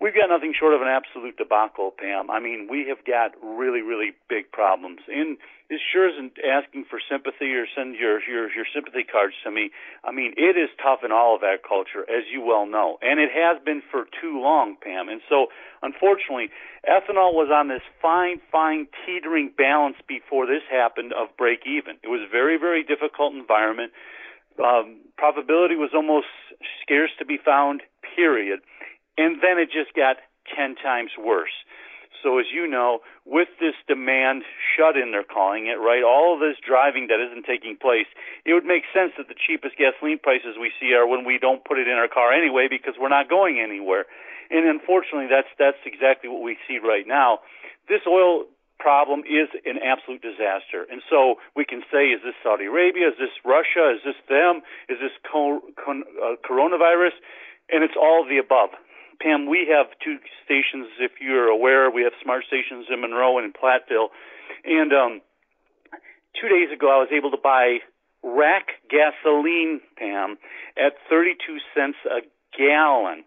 We've got nothing short of an absolute debacle, Pam. I mean, we have got really, really big problems. And this sure isn't asking for sympathy or send your, your, your sympathy cards to me. I mean, it is tough in all of agriculture, as you well know. And it has been for too long, Pam. And so, unfortunately, ethanol was on this fine, fine teetering balance before this happened of break even. It was a very, very difficult environment. Um, was almost scarce to be found, period. And then it just got 10 times worse. So as you know, with this demand shut in, they're calling it, right? All of this driving that isn't taking place, it would make sense that the cheapest gasoline prices we see are when we don't put it in our car anyway because we're not going anywhere. And unfortunately, that's, that's exactly what we see right now. This oil problem is an absolute disaster. And so we can say, is this Saudi Arabia? Is this Russia? Is this them? Is this co- con- uh, coronavirus? And it's all the above. Pam, we have two stations, if you're aware. We have smart stations in Monroe and in Platteville. And um, two days ago, I was able to buy rack gasoline, Pam, at 32 cents a gallon.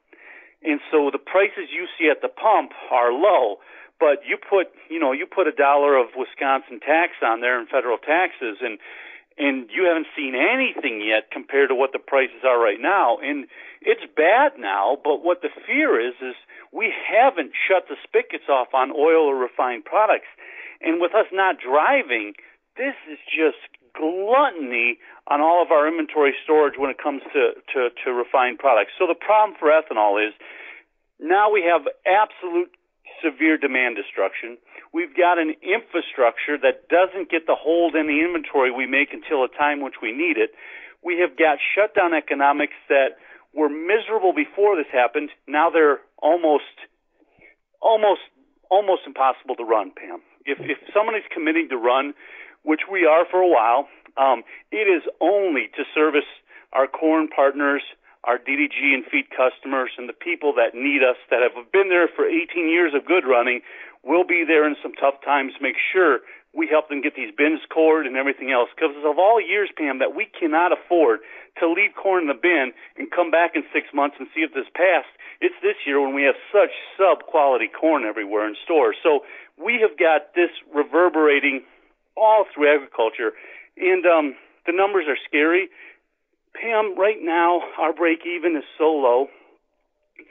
And so the prices you see at the pump are low, but you put, you know, you put a dollar of Wisconsin tax on there and federal taxes and and you haven't seen anything yet compared to what the prices are right now. And it's bad now, but what the fear is is we haven't shut the spigots off on oil or refined products. And with us not driving, this is just gluttony on all of our inventory storage when it comes to, to, to refined products. So the problem for ethanol is now we have absolute severe demand destruction. We've got an infrastructure that doesn't get the hold in the inventory we make until a time which we need it. We have got shutdown economics that were miserable before this happened. Now they're almost, almost, almost impossible to run, Pam. If, if someone is committing to run, which we are for a while, um, it is only to service our corn partners, our DDG and feed customers, and the people that need us that have been there for 18 years of good running We'll be there in some tough times. Make sure we help them get these bins cored and everything else. Because of all years, Pam, that we cannot afford to leave corn in the bin and come back in six months and see if this passed. It's this year when we have such sub quality corn everywhere in stores. So we have got this reverberating all through agriculture, and um, the numbers are scary. Pam, right now our break even is so low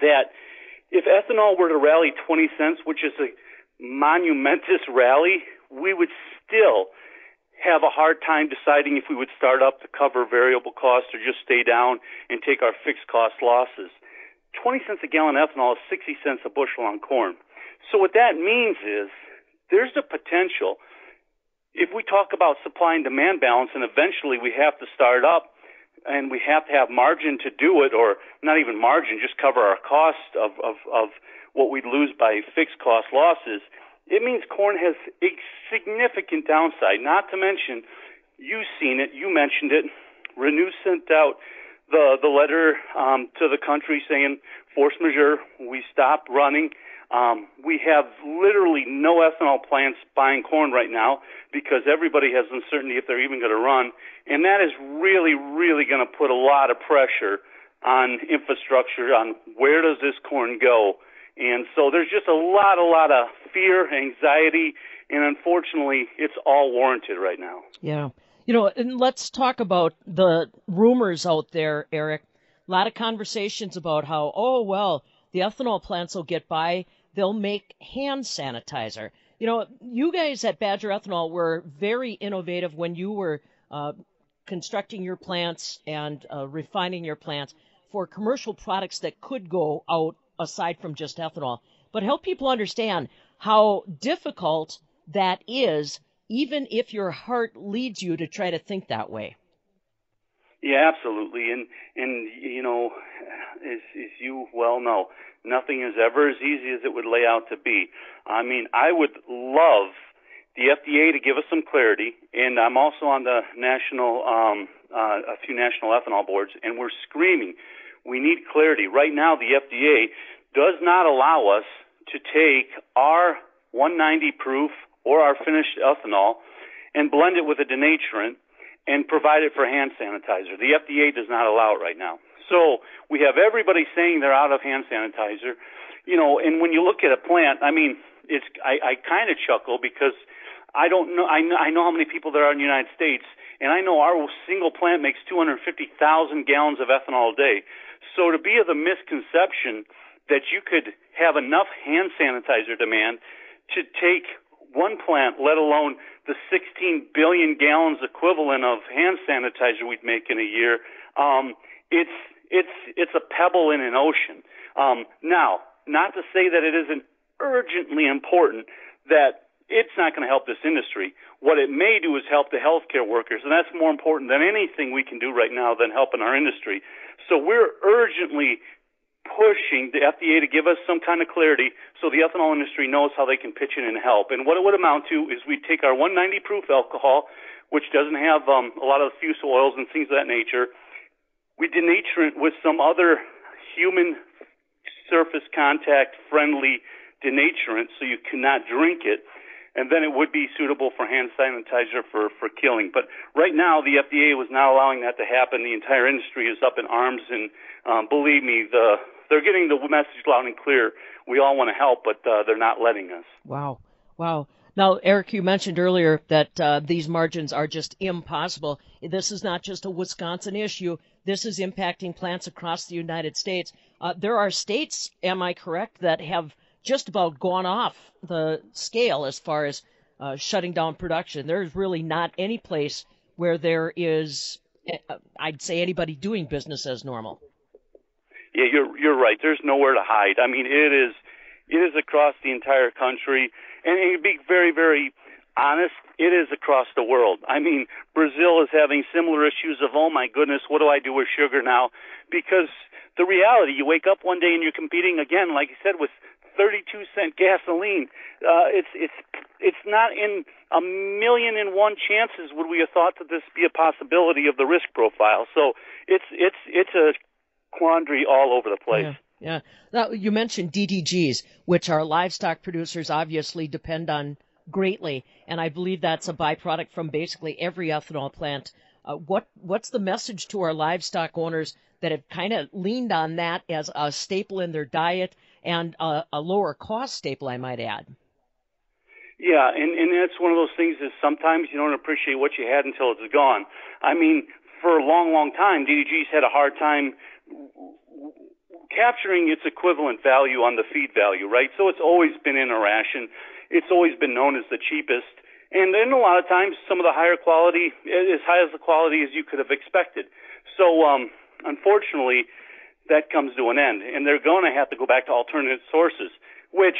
that if ethanol were to rally 20 cents, which is a monumentous rally, we would still have a hard time deciding if we would start up to cover variable costs or just stay down and take our fixed cost losses. 20 cents a gallon ethanol is 60 cents a bushel on corn. So what that means is there's a potential if we talk about supply and demand balance and eventually we have to start up and we have to have margin to do it or not even margin, just cover our cost of, of, of what we'd lose by fixed cost losses, it means corn has a significant downside. Not to mention, you've seen it, you mentioned it. Renew sent out the the letter um, to the country saying force majeure, we stop running. Um, we have literally no ethanol plants buying corn right now because everybody has uncertainty if they're even going to run, and that is really, really going to put a lot of pressure on infrastructure on where does this corn go and so there's just a lot, a lot of fear, anxiety, and unfortunately, it's all warranted right now. Yeah. You know, and let's talk about the rumors out there, Eric. A lot of conversations about how, oh, well, the ethanol plants will get by. They'll make hand sanitizer. You know, you guys at Badger Ethanol were very innovative when you were uh, constructing your plants and uh, refining your plants for commercial products that could go out aside from just ethanol, but help people understand how difficult that is, even if your heart leads you to try to think that way. Yeah, absolutely, and and you know, as, as you well know, nothing is ever as easy as it would lay out to be. I mean, I would love the FDA to give us some clarity, and I'm also on the national, um, uh, a few national ethanol boards, and we're screaming We need clarity. Right now, the FDA does not allow us to take our 190 proof or our finished ethanol and blend it with a denaturant and provide it for hand sanitizer. The FDA does not allow it right now. So we have everybody saying they're out of hand sanitizer, you know, and when you look at a plant, I mean, it's I, I kind of chuckle because I don't know I, know I know how many people there are in the United States, and I know our single plant makes 250,000 gallons of ethanol a day. So to be of the misconception that you could have enough hand sanitizer demand to take one plant, let alone the 16 billion gallons equivalent of hand sanitizer we'd make in a year, um, it's it's it's a pebble in an ocean. Um, now, not to say that it isn't urgently important that it's not going to help this industry. What it may do is help the healthcare workers, and that's more important than anything we can do right now than helping our industry. So we're urgently pushing the FDA to give us some kind of clarity so the ethanol industry knows how they can pitch in and help. And what it would amount to is we take our 190 proof alcohol, which doesn't have um, a lot of fusel oils and things of that nature, we denature it with some other human surface contact friendly denaturant so you cannot drink it and then it would be suitable for hand sanitizer for, for killing. But right now, the FDA was not allowing that to happen. The entire industry is up in arms, and um, believe me, the they're getting the message loud and clear. We all want to help, but uh, they're not letting us. Wow, wow. Now, Eric, you mentioned earlier that uh, these margins are just impossible. This is not just a Wisconsin issue. This is impacting plants across the United States. Uh, there are states, am I correct, that have just about gone off the scale as far as uh, shutting down production. There's really not any place where there is, uh, I'd say, anybody doing business as normal. Yeah, you're you're right. There's nowhere to hide. I mean, it is it is across the entire country, and to be very very honest, it is across the world. I mean, Brazil is having similar issues of oh my goodness, what do I do with sugar now? Because the reality, you wake up one day and you're competing again, like you said, with 32 cent gasoline. Uh, it's it's it's not in a million and one chances would we have thought that this be a possibility of the risk profile. So it's it's it's a quandary all over the place. Yeah. Yeah. Now, you mentioned DDGs, which our livestock producers obviously depend on greatly, and I believe that's a byproduct from basically every ethanol plant. Uh, what what's the message to our livestock owners that have kind of leaned on that as a staple in their diet and a, a lower cost staple, I might add. Yeah, and and that's one of those things is sometimes you don't appreciate what you had until it's gone. I mean, for a long, long time, DDG's had a hard time capturing its equivalent value on the feed value, right? So it's always been in a ration. It's always been known as the cheapest. And then a lot of times, some of the higher quality, as high as the quality as you could have expected. So, um, unfortunately, that comes to an end, and they're going to have to go back to alternative sources, which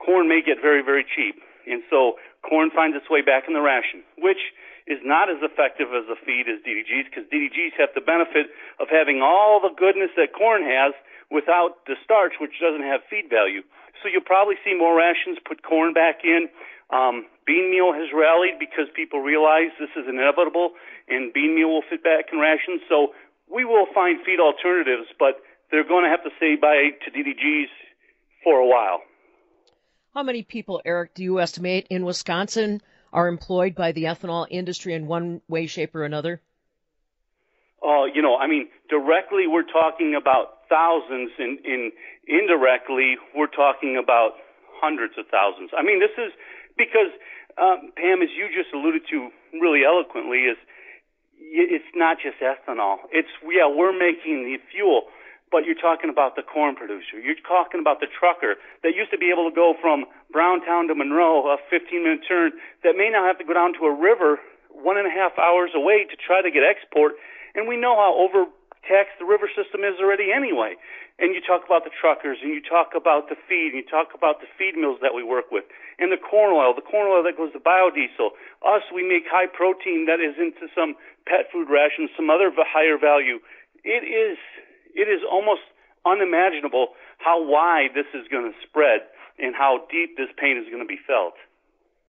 corn may get very, very cheap. And so corn finds its way back in the ration, which is not as effective as a feed as DDGs because DDGs have the benefit of having all the goodness that corn has without the starch, which doesn't have feed value. So you'll probably see more rations put corn back in. Um, bean meal has rallied because people realize this is inevitable and bean meal will fit back in rations. So we will find feed alternatives, but they're going to have to say bye to DDGs for a while. How many people, Eric, do you estimate in Wisconsin are employed by the ethanol industry in one way, shape, or another? Oh, you know, I mean, directly we're talking about thousands, and in indirectly we're talking about hundreds of thousands. I mean, this is because um, Pam, as you just alluded to really eloquently, is it's not just ethanol. It's yeah, we're making the fuel, but you're talking about the corn producer. You're talking about the trucker that used to be able to go from Browntown to Monroe, a 15-minute turn, that may now have to go down to a river one and a half hours away to try to get export. And we know how overtaxed the river system is already anyway. And you talk about the truckers, and you talk about the feed, and you talk about the feed mills that we work with, and the corn oil, the corn oil that goes to biodiesel. Us, we make high protein that is into some pet food rations, some other higher value. It is it is almost unimaginable how wide this is going to spread and how deep this pain is going to be felt.